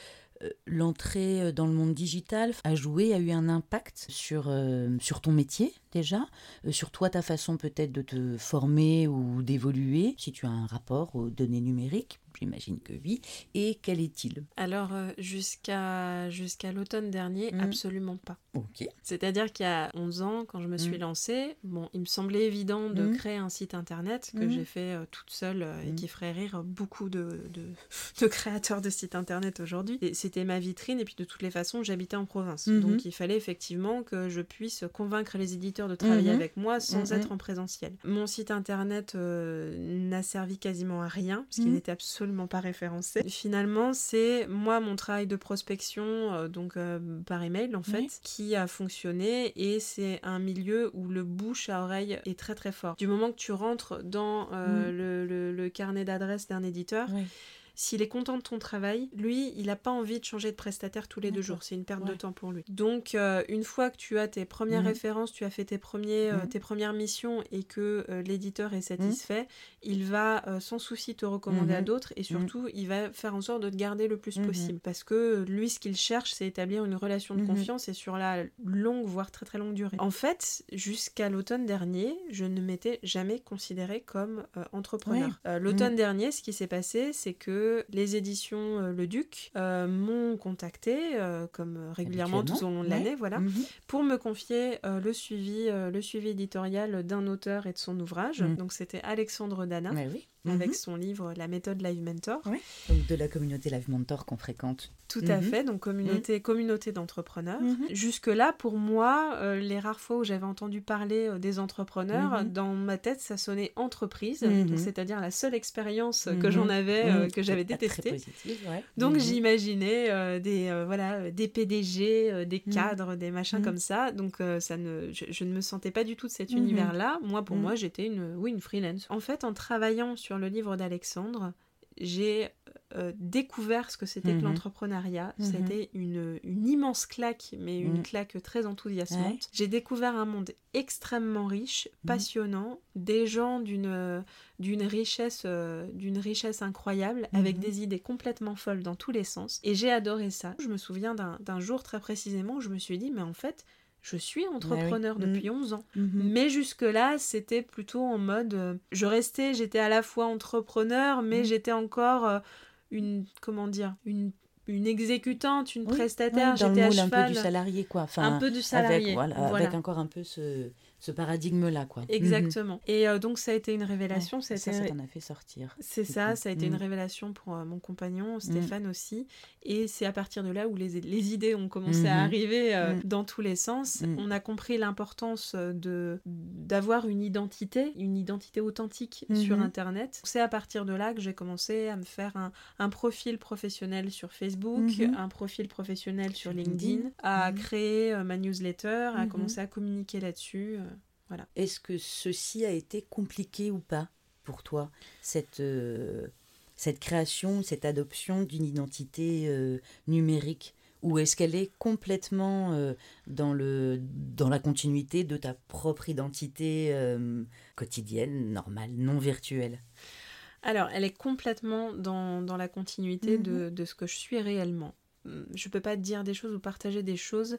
euh, l'entrée dans le monde digital a joué, a eu un impact euh, sur ton métier? Déjà, euh, sur toi, ta façon peut-être de te former ou d'évoluer, si tu as un rapport aux données numériques, j'imagine que oui, et quel est-il? Alors, euh, jusqu'à jusqu'à l'automne dernier, Mhm. absolument pas. Ok. C'est-à-dire qu'il y a 11 ans, quand je me suis Mm. lancée, bon, il me semblait évident de Mm. créer un site internet que j'ai fait euh, toute seule et qui ferait rire beaucoup de, de, de créateurs de sites internet aujourd'hui. C'était ma vitrine et puis de toutes les façons, j'habitais en province. Donc il fallait effectivement que je puisse convaincre les éditeurs de travailler Mhm. avec moi sans Mhm. être en présentiel. Mon site internet euh, n'a servi quasiment à rien parce qu'il Mhm. n'était absolument pas référencé. Finalement, c'est moi mon travail de prospection, euh, donc euh, par email en fait, qui a fonctionné et c'est un milieu où le bouche à oreille est très très fort. Du moment que tu rentres dans le, le- le carnet d'adresse d'un éditeur. S'il est content de ton travail, lui, il n'a pas envie de changer de prestataire tous les deux jours. C'est une perte de temps pour lui. Donc, euh, une fois que tu as tes premières Mhm. références, tu as fait tes, premiers, euh, Mhm. tes premières missions et que euh, l'éditeur est satisfait, il va sans souci te recommander à Mhm. d'autres et surtout, il va faire en sorte de te garder le plus Mhm. possible. Parce que lui, ce qu'il cherche, c'est établir une relation de Mhm. confiance et sur la longue, voire très très longue durée. En fait, jusqu'à l'automne dernier, je ne m'étais jamais considérée comme entrepreneur. L'automne dernier, ce qui s'est passé, c'est que les éditions euh, Le Duc euh, m'ont contacté, euh, comme régulièrement tout au long de Ouais. l'année, voilà, Mhm. pour me confier le, suivi, le suivi éditorial d'un auteur et de son ouvrage. Mhm. Donc c'était Alexandre Dana, oui. Avec Mhm. son livre La méthode Live Mentor. Donc de la communauté Live Mentor qu'on fréquente. Tout à Mhm. fait, donc communauté, communauté d'entrepreneurs. Mhm. Jusque-là, pour moi, euh, les rares fois où j'avais entendu parler euh, des entrepreneurs, Mhm. dans ma tête, ça sonnait entreprise, Mhm. donc c'est-à-dire la seule expérience que Mhm. j'en avais, euh, Mhm. que j'avais détestée. ouais. Donc Mhm. j'imaginais euh, des euh, voilà des PDG, euh, des Mhm. cadres, des machins Mhm. comme ça. Donc euh, ça ne je, je ne me sentais pas du tout de cet Mhm. univers-là. Moi pour Mhm. moi j'étais une oui une freelance. En fait en travaillant sur le livre d'Alexandre j'ai euh, découvert ce que c'était Mhm. que l'entrepreneuriat. Mhm. C'était une, une immense claque, mais une Mhm. claque très enthousiasmante. Ouais. J'ai découvert un monde extrêmement riche, passionnant, des gens d'une d'une richesse euh, d'une richesse incroyable, avec Mhm. des idées complètement folles dans tous les sens. Et j'ai adoré ça. Je me souviens d'un d'un jour très précisément où je me suis dit, mais en fait, je suis entrepreneur Mhm. depuis 11 ans. Mhm. Mais jusque-là, c'était plutôt en mode. euh, je restais, j'étais à la fois entrepreneur, mais Mhm. j'étais encore euh, une. Comment dire Une, une exécutante, une Oui, prestataire. J'étais à un peu du salarié, quoi. Enfin, un peu du salarié. Avec, voilà, voilà. avec encore un peu ce, ce paradigme-là, quoi. Exactement. Et euh, donc, ça a été une Mhm. révélation. Ouais, ça ça, été- ça t'en a fait sortir. C'est ça, coup. ça a été une Mhm. révélation pour euh, mon compagnon, Stéphane aussi. Et c'est à partir de là où les, les idées ont commencé Mhm. à arriver euh, Mhm. dans tous les sens. Mhm. On a compris l'importance de d'avoir une identité, une identité authentique sur Mhm. Internet. C'est à partir de là que j'ai commencé à me faire un, un profil professionnel sur Facebook, Mhm. un profil professionnel sur LinkedIn, à Mhm. créer ma newsletter, à Mhm. commencer à communiquer là-dessus. Euh. Est-ce que ceci a été compliqué ou pas pour toi, cette, euh, cette création, cette adoption d'une identité euh, numérique? Ou est-ce qu'elle est complètement euh, dans, le, dans la continuité de ta propre identité quotidienne, normale, non virtuelle? Alors, elle est complètement dans, dans la continuité de, de ce que je suis réellement. Hum, Je peux pas te dire des choses ou partager des choses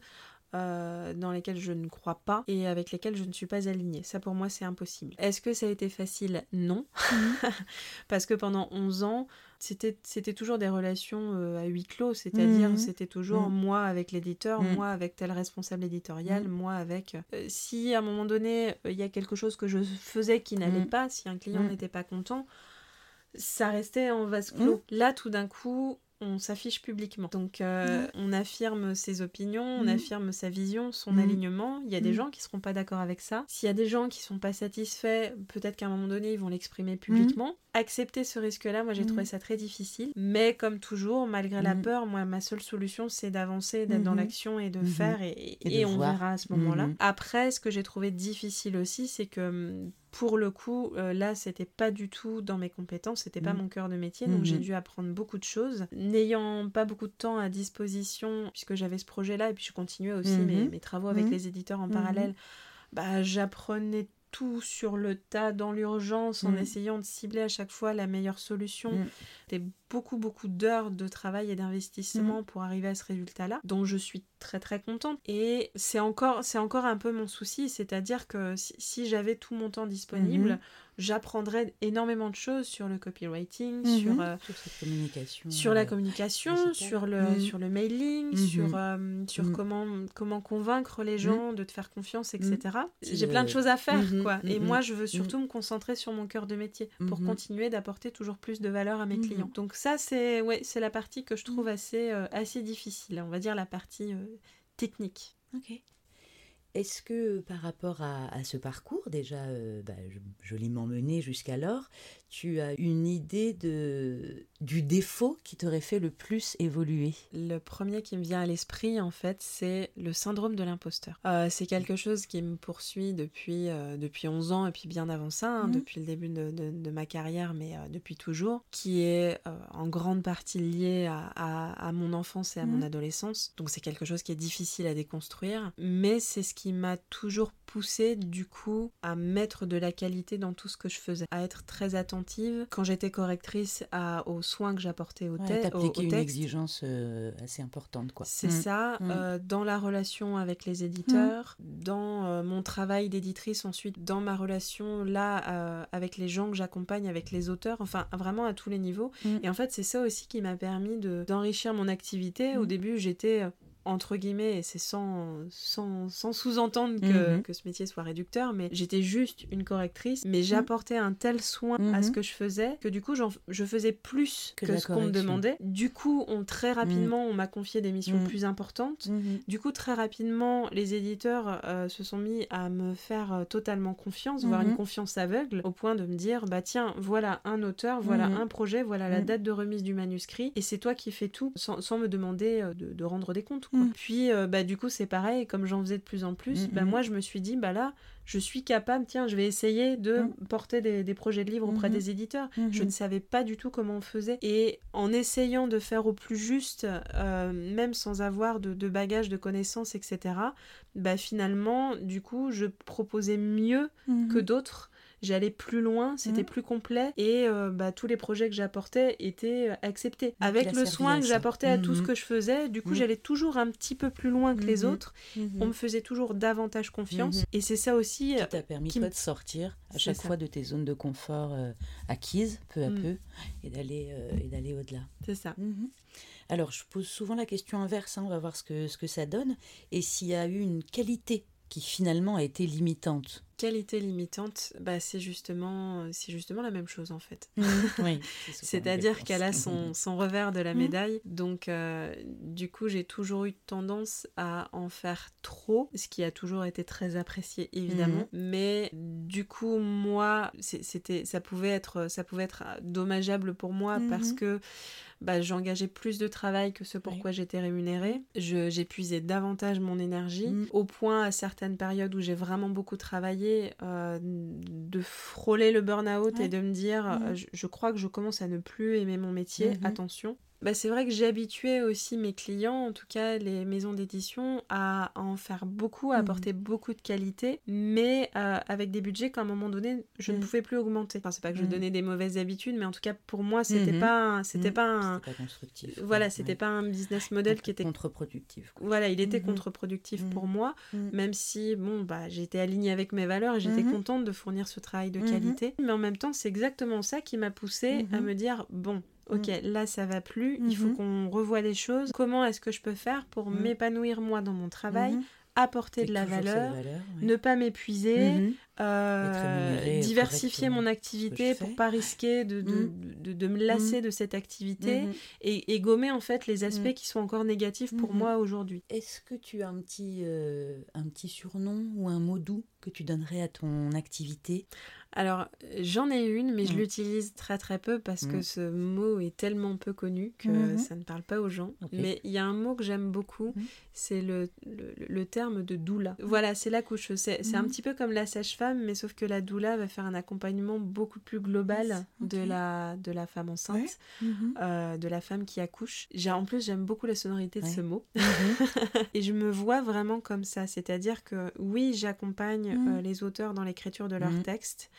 euh, dans lesquelles je ne crois pas et avec lesquelles je ne suis pas alignée. Ça, pour moi, c'est impossible. Est-ce que ça a été facile? Non. Parce que pendant 11 ans, c'était toujours des relations euh, à huis clos, c'est-à-dire Mhm. c'était toujours Mhm. moi avec l'éditeur, Mhm. moi avec tel responsable éditorial, Mhm. moi avec... euh, si à un moment donné, il y a quelque chose que je faisais qui n'allait pas, si un client n'était pas content, ça restait en vase clos. Là, tout d'un coup, on s'affiche publiquement. Donc, euh, on affirme ses opinions, on Mhm. affirme sa vision, son Mhm. alignement. Il y a des Mhm. gens qui seront pas d'accord avec ça. S'il y a des gens qui sont pas satisfaits, peut-être qu'à un moment donné, ils vont l'exprimer publiquement. Accepter ce risque-là, moi, j'ai trouvé ça très difficile. Mais comme toujours, malgré la peur, moi, ma seule solution, c'est d'avancer, d'être dans Mhm. l'action et de Mhm. faire, et, Et et de on voir. verra à ce moment-là. Mhm. Après, ce que j'ai trouvé difficile aussi, c'est que hum, pour le coup, euh, là, c'était pas du tout dans mes compétences, c'était pas Mhm. mon cœur de métier, donc j'ai Mhm. dû apprendre beaucoup de choses. N'ayant pas beaucoup de temps à disposition, puisque j'avais ce projet-là, et puis je continuais aussi mes, mes travaux avec Mhm. les éditeurs en parallèle, bah, j'apprenais tout sur le tas dans l'urgence en Mhm. essayant de cibler à chaque fois la meilleure solution. C'était beaucoup beaucoup d'heures de travail et d'investissement pour arriver à ce résultat-là, dont je suis très très contente. Et c'est encore c'est encore un peu mon souci, c'est-à-dire que si, si j'avais tout mon temps disponible, Mhm. j'apprendrais énormément de choses sur le copywriting, Mhm. sur euh, Sur cette communication. sur la euh, communication, digitale. sur le, Mhm. sur le mailing, sur, euh, sur Mhm. comment, comment convaincre les gens de te faire confiance, etc. J'ai le- plein de choses à faire, quoi. Et moi, je veux surtout me concentrer sur mon cœur de métier pour continuer d'apporter toujours plus de valeur à mes clients. Donc ça, c'est ouais, c'est la partie que je trouve assez, euh, assez difficile. On va dire la partie euh, technique. Ok. Est-ce que par rapport à, à ce parcours déjà euh, bah, joliment mené jusqu'alors, tu as une idée de, du défaut qui t'aurait fait le plus évoluer? Le premier qui me vient à l'esprit, en fait, c'est le syndrome de l'imposteur. Euh, c'est quelque chose qui me poursuit depuis, euh, depuis 11 ans et puis bien avant ça, hein, Mhm. depuis le début de, de- de ma carrière, mais euh, depuis toujours, qui est euh, en grande partie lié à, à- à mon enfance et à mon Mhm. adolescence. Donc c'est quelque chose qui est difficile à déconstruire, mais c'est ce qui m'a toujours poussé du coup à mettre de la qualité dans tout ce que je faisais, à être très attentive quand j'étais correctrice à, aux soins que j'apportais au, Ouais, au- au une texte. exigence euh, assez importante quoi. C'est Mm. ça, Mm. euh, dans la relation avec les éditeurs, dans euh, mon travail d'éditrice ensuite, dans ma relation là avec les gens que j'accompagne, avec les auteurs, enfin vraiment à tous les niveaux. Mm. Et en fait, c'est ça aussi qui m'a permis de- d'enrichir mon activité. Au Mm. début, j'étais entre guillemets, et c'est sans, sans, sans sous-entendre que, Mhm. que ce métier soit réducteur, mais j'étais juste une correctrice, mais j'apportais un tel soin à ce Mhm. que je faisais que du coup, je faisais plus Que ce qu'on me demandait. Du coup, on, très rapidement, on m'a confié des missions Mhm. plus importantes. Mhm. Du coup, très rapidement, les éditeurs euh, se sont mis à me faire euh, totalement confiance, voire Mhm. une confiance aveugle, au point de me dire, bah tiens, voilà un auteur, voilà Mhm. un projet, voilà la Mhm. date de remise du manuscrit, et c'est toi qui fais tout, sans, sans me demander euh, de, de rendre des comptes. Mhm. Puis, euh, bah du coup, c'est pareil, comme j'en faisais de plus en plus, bah Mhm. moi, je me suis dit, bah là, je suis capable, tiens, je vais essayer de Mhm. porter des, des projets de livres auprès des éditeurs. Je ne savais pas du tout comment on faisait. Et en essayant de faire au plus juste, euh, même sans avoir de, de bagages, de connaissances, etc., bah finalement, du coup, je proposais mieux que d'autres. J'allais plus loin, c'était Mhm. plus complet et euh, bah, tous les projets que j'apportais étaient euh, acceptés. la Avec le soin que j'apportais à tout ce Mhm. que je faisais, du coup j'allais toujours un petit peu plus loin que les autres. On me faisait toujours davantage confiance et c'est ça aussi. qui t'a permis qui toi me- de sortir à chaque ça. fois de tes zones de confort euh, acquises peu à peu et d'aller euh, et d'aller au-delà. C'est ça. Alors je pose souvent la question inverse, hein, on va voir ce que, ce que ça donne et s'il y a eu une qualité qui finalement a été limitante? Qualité limitante, bah, c'est justement, c'est justement la même chose en fait. oui, c'est souvent C'est-à-dire qu'elle a son, son revers de la Mhm. médaille. Donc, euh, du coup, j'ai toujours eu tendance à en faire trop, ce qui a toujours été très apprécié, évidemment. Mais du coup, moi, c'était, ça pouvait être, ça pouvait être dommageable pour moi parce que bah, j'engageais plus de travail que ce pourquoi j'étais rémunérée. J'épuisais davantage mon énergie, Mhm. au point à certaines périodes où j'ai vraiment beaucoup travaillé, euh, de frôler le burn-out et de me dire, Mhm. euh, je, je crois que je commence à ne plus aimer mon métier, Mhm. attention. Bah, c'est vrai que j'ai habitué aussi mes clients, en tout cas les maisons d'édition, à en faire beaucoup, à Mhm. apporter beaucoup de qualité, mais euh, avec des budgets qu'à un moment donné, je ne Mhm. pouvais plus augmenter. Enfin, c'est pas que je Mhm. donnais des mauvaises habitudes, mais en tout cas pour moi, c'était Mhm. pas, un- c'était pas un, pas constructif. voilà, c'était pas un business model qui était contre-productif. voilà, il était contre-productif pour moi, même si bon bah j'étais alignée avec mes valeurs et j'étais contente de fournir ce travail de qualité, mais en même temps c'est exactement ça qui m'a poussée à me dire bon ok là ça va plus, il faut Mhm. qu'on revoie les choses, comment est-ce que je peux faire pour Mhm. m'épanouir moi dans mon travail, Mhm. apporter de la valeur, ne pas m'épuiser. Mhm. euh, diversifier mon que activité pour pas risquer de, de, de, de me lasser de cette activité et, et gommer en fait les aspects qui sont encore négatifs pour moi aujourd'hui. Est-ce que tu as un petit, euh, un petit surnom ou un mot doux que tu donnerais à ton activité? Alors, j'en ai une, mais je Mm. l'utilise très très peu parce que Mm. ce mot est tellement peu connu que Mhm. ça ne parle pas aux gens. Mais il y a un mot que j'aime beaucoup, Mm. c'est le, le, le terme de doula. Voilà, c'est la couche. C'est c'est un petit peu comme la sage-femme, mais sauf que la doula va faire un accompagnement beaucoup plus global de, la, de la femme enceinte. Ouais. Mhm. euh, de la femme qui accouche. En plus j'aime beaucoup la sonorité de ce mot Mhm. et je me vois vraiment comme ça, c'est-à-dire que oui, j'accompagne euh, les auteurs dans l'écriture de leurs textes,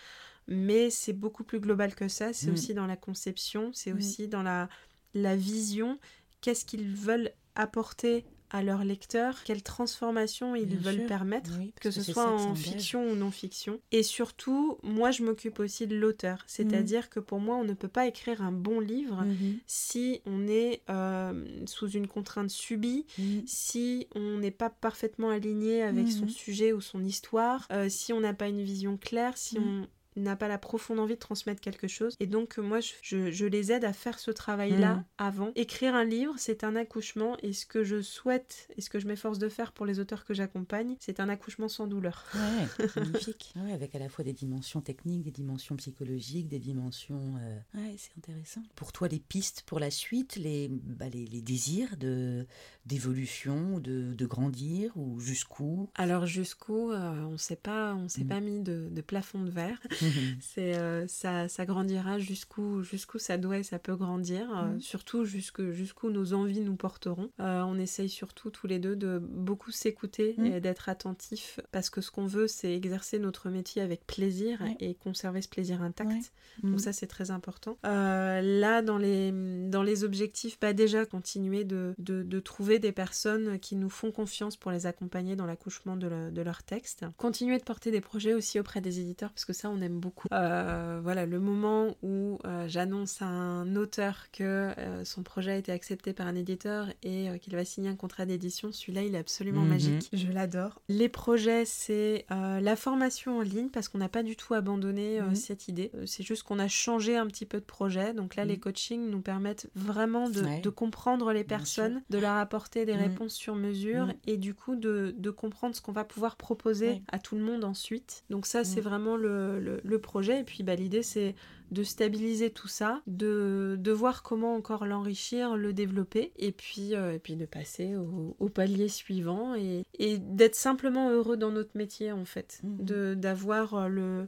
mais c'est beaucoup plus global que ça. C'est Mm. aussi dans la conception, c'est Mm. aussi dans la, la vision. Qu'est-ce qu'ils veulent apporter à leurs lecteurs? Quelle transformation ils Bien veulent sûr. permettre Oui, que ce soit en fiction ou non fiction. Et surtout, moi, je m'occupe aussi de l'auteur. C'est-à-dire que pour moi, on ne peut pas écrire un bon livre Mhm. si on est euh, sous une contrainte subie, si on n'est pas parfaitement aligné avec son Mhm. sujet ou son histoire, euh, si on n'a pas une vision claire, si on n'a pas la profonde envie de transmettre quelque chose. Et donc, moi, je, je- je les aide à faire ce travail-là Mhm. avant. Écrire un livre, c'est un accouchement. Et ce que je souhaite et ce que je m'efforce de faire pour les auteurs que j'accompagne, c'est un accouchement sans douleur. Ouais, magnifique. Ah ouais, avec à la fois des dimensions techniques, des dimensions psychologiques, des dimensions. euh, Ouais, c'est intéressant. Pour toi, les pistes pour la suite, les, bah, les, les désirs de d'évolution, de, de grandir ou jusqu'où? Alors jusqu'où, euh, on sait pas, on s'est Mhm. pas mis de, de plafond de verre. C'est euh, ça, ça grandira jusqu'où jusqu'où ça doit et ça peut grandir, euh, Mhm. surtout jusque jusqu'où nos envies nous porteront. Euh, on essaye surtout tous les deux de beaucoup s'écouter Mhm. et d'être attentifs parce que ce qu'on veut c'est exercer notre métier avec plaisir et conserver ce plaisir intact. Donc ça c'est très important. Là dans les dans les objectifs, bah déjà continuer de, de, de trouver des personnes qui nous font confiance pour les accompagner dans l'accouchement de, le- de leurs textes. Continuer de porter des projets aussi auprès des éditeurs parce que ça on aime beaucoup. Euh, voilà le moment où euh, j'annonce à un auteur que euh, son projet a été accepté par un éditeur et euh, qu'il va signer un contrat d'édition, celui-là il est absolument Mhm. magique. Je l'adore. Les projets c'est euh, la formation en ligne parce qu'on n'a pas du tout abandonné euh, Mhm. cette idée. C'est juste qu'on a changé un petit peu de projet. Donc là, les Mhm. coachings nous permettent vraiment de, Ouais. de comprendre les Bien personnes, sûr. de leur apporter des réponses sur mesure et du coup de, de comprendre ce qu'on va pouvoir proposer Ouais. à tout le monde ensuite. Donc ça, c'est vraiment le, le- le projet. Et puis bah, l'idée, c'est de stabiliser tout ça, de, de voir comment encore l'enrichir, le développer, et puis, euh, et puis de passer au, au palier suivant et, et d'être simplement heureux dans notre métier en fait, Mhm. de d'avoir euh, le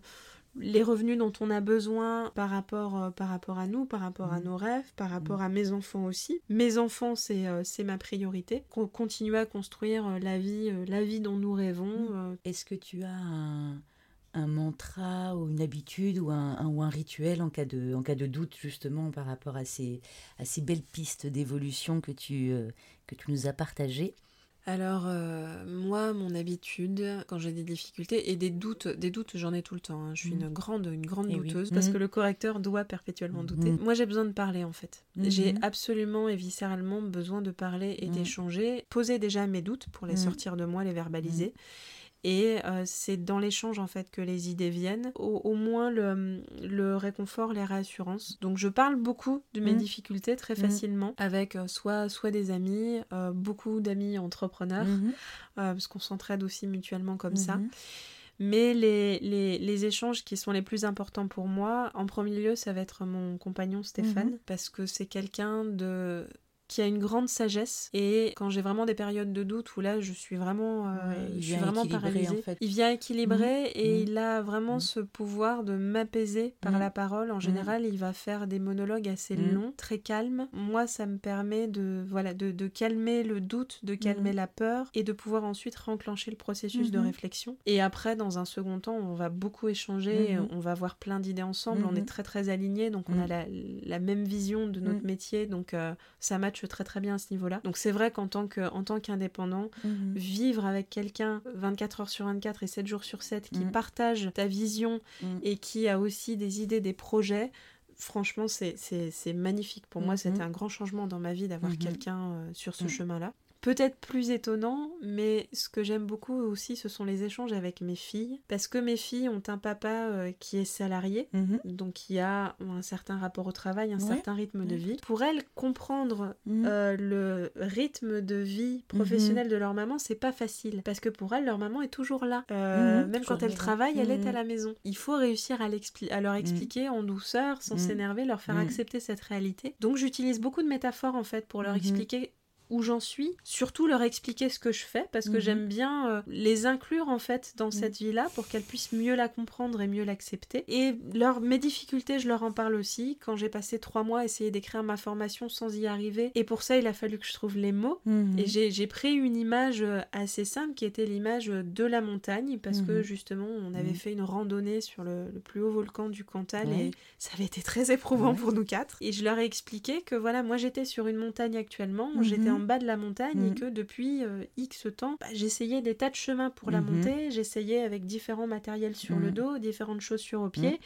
les revenus dont on a besoin par rapport, euh, par rapport à nous, par rapport à Mhm. nos rêves, par rapport à mes enfants aussi. Mes enfants, c'est euh, c'est ma priorité. Qu'on continue à construire euh, la vie, la vie dont nous rêvons. Mhm. Est-ce que tu as un, un mantra ou une habitude ou un, un- ou un rituel en cas, de, en cas de doute justement par rapport à ces, à ces belles pistes d'évolution que tu, euh, que tu nous as partagées? Alors, euh, moi, mon habitude, quand j'ai des difficultés et des doutes, des doutes, j'en ai tout le temps. hein. Je suis Mhm. une grande, une grande Eh oui. douteuse parce Mhm. que le correcteur doit perpétuellement douter. Mhm. Moi, j'ai besoin de parler en fait. J'ai absolument et viscéralement besoin de parler et d'échanger, poser déjà mes doutes pour les sortir de moi, les verbaliser. Et euh, c'est dans l'échange en fait que les idées viennent, au, au moins le, le réconfort, les réassurances. Donc je parle beaucoup de mes Mhm. difficultés très Mhm. facilement avec euh, soit, soit des amis, euh, beaucoup d'amis entrepreneurs, Mhm. euh, parce qu'on s'entraide aussi mutuellement comme ça. Mhm. Mais les, les, les échanges qui sont les plus importants pour moi, en premier lieu, ça va être mon compagnon Stéphane, Mhm. parce que c'est quelqu'un de qui a une grande sagesse et quand j'ai vraiment des périodes de doute où là je suis vraiment euh, Ouais, il je suis vient vraiment équilibrer, paralysée en fait. il vient équilibrer et Mhm. il a vraiment Mhm. ce pouvoir de m'apaiser par Mhm. la parole en général il va faire des monologues assez Mhm. longs très calmes moi ça me permet de voilà de, de calmer le doute de calmer Mhm. la peur et de pouvoir ensuite renclencher le processus de Mhm. réflexion et après dans un second temps on va beaucoup échanger Mhm. on va avoir plein d'idées ensemble on Mhm. est très très alignés donc on a Mhm. la, la même vision de notre Mhm. métier donc euh, ça matche très très bien à ce niveau là donc c'est vrai qu'en tant que en tant qu'indépendant Mhm. vivre avec quelqu'un 24 heures sur 24 et 7 jours sur 7 qui Mhm. partage ta vision Mhm. et qui a aussi des idées, des projets, franchement, c'est- c'est c'est magnifique. Pour moi, c'était un grand changement dans ma vie d'avoir quelqu'un euh, sur ce chemin-là. Peut-être plus étonnant, mais ce que j'aime beaucoup aussi, ce sont les échanges avec mes filles, parce que mes filles ont un papa euh, qui est salarié, Mhm. donc qui a un certain rapport au travail, un Ouais. certain rythme de vie. Pour elles, comprendre Mhm. euh, le rythme de vie professionnel de leur maman, c'est pas facile, parce que pour elles, leur maman est toujours là. Euh, Mhm, même quand elle travaille, elle est Mhm. à la maison. Il faut réussir à, à leur expliquer en douceur, sans Mhm. s'énerver, leur faire Mhm. accepter cette réalité. Donc j'utilise beaucoup de métaphores en fait pour leur Mhm. expliquer où j'en suis, surtout leur expliquer ce que je fais parce que Mhm. j'aime bien euh, les inclure en fait dans cette vie-là pour qu'elles puissent mieux la comprendre et mieux l'accepter. Et leur, mes difficultés, je leur en parle aussi. Quand j'ai passé trois mois à essayer d'écrire ma formation sans y arriver, et pour ça il a fallu que je trouve les mots. Mhm. Et j'ai pris une image euh, assez simple qui était l'image de la montagne parce que Mhm. justement on avait fait une randonnée sur le, le plus haut volcan du Cantal et ça avait été très éprouvant pour nous quatre. Et je leur ai expliqué que voilà, moi j'étais sur une montagne actuellement, j'étais en bas de la montagne et Mhm. que depuis euh, X temps, bah, j'essayais des tas de chemins pour la Mhm. monter, j'essayais avec différents matériels sur le Mhm. dos, différentes chaussures aux pieds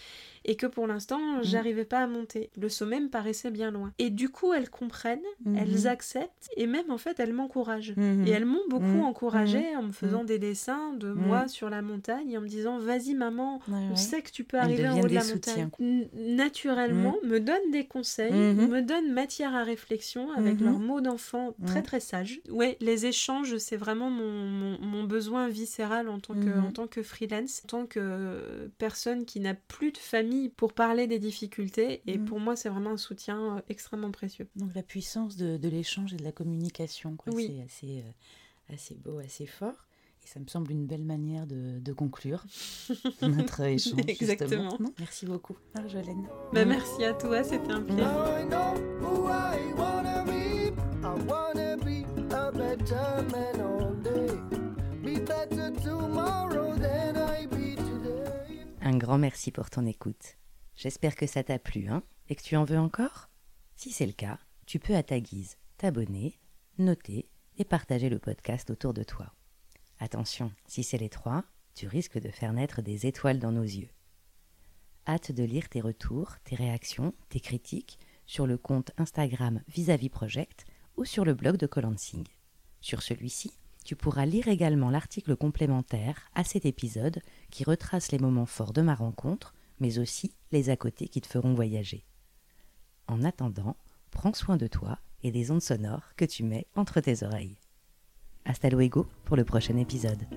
et que pour l'instant j'arrivais pas à monter. Le sommet me paraissait bien loin. Et du coup elles comprennent, Mhm. elles acceptent et même en fait elles m'encouragent. Mhm. Et elles m'ont beaucoup Mhm. encouragée en me faisant des dessins de moi sur la montagne et en me disant vas-y maman, Ouais, on ouais. sait que tu peux arriver en haut de la montagne. Naturellement, me donnent des conseils, me donnent matière à réflexion avec leurs mots d'enfant très très sages. Ouais, les échanges, c'est vraiment mon, mon, mon besoin viscéral en tant, que, Mhm. en tant que freelance, en tant que personne qui n'a plus de famille pour parler des difficultés. Et Mhm. pour moi, c'est vraiment un soutien euh, extrêmement précieux. Donc la puissance de, de l'échange et de la communication, quoi. Oui. c'est assez, euh, assez beau, assez fort. Et ça me semble une belle manière de, de conclure notre échange. Exactement. justement. Merci beaucoup, Marjolaine. Bah, merci à toi, c'était un plaisir. I know who I wanna be. I wanna Un grand merci pour ton écoute. J'espère que ça t'a plu, hein, et que tu en veux encore? Si c'est le cas, tu peux à ta guise t'abonner, noter et partager le podcast autour de toi. Attention, si c'est les trois, tu risques de faire naître des étoiles dans nos yeux. Hâte de lire tes retours, tes réactions, tes critiques sur le compte Instagram Vis-à-vis Project ou sur le blog de Colansing. Sur celui-ci, tu pourras lire également l'article complémentaire à cet épisode qui retrace les moments forts de ma rencontre, mais aussi les à côté qui te feront voyager. En attendant, prends soin de toi et des ondes sonores que tu mets entre tes oreilles. Hasta luego pour le prochain épisode.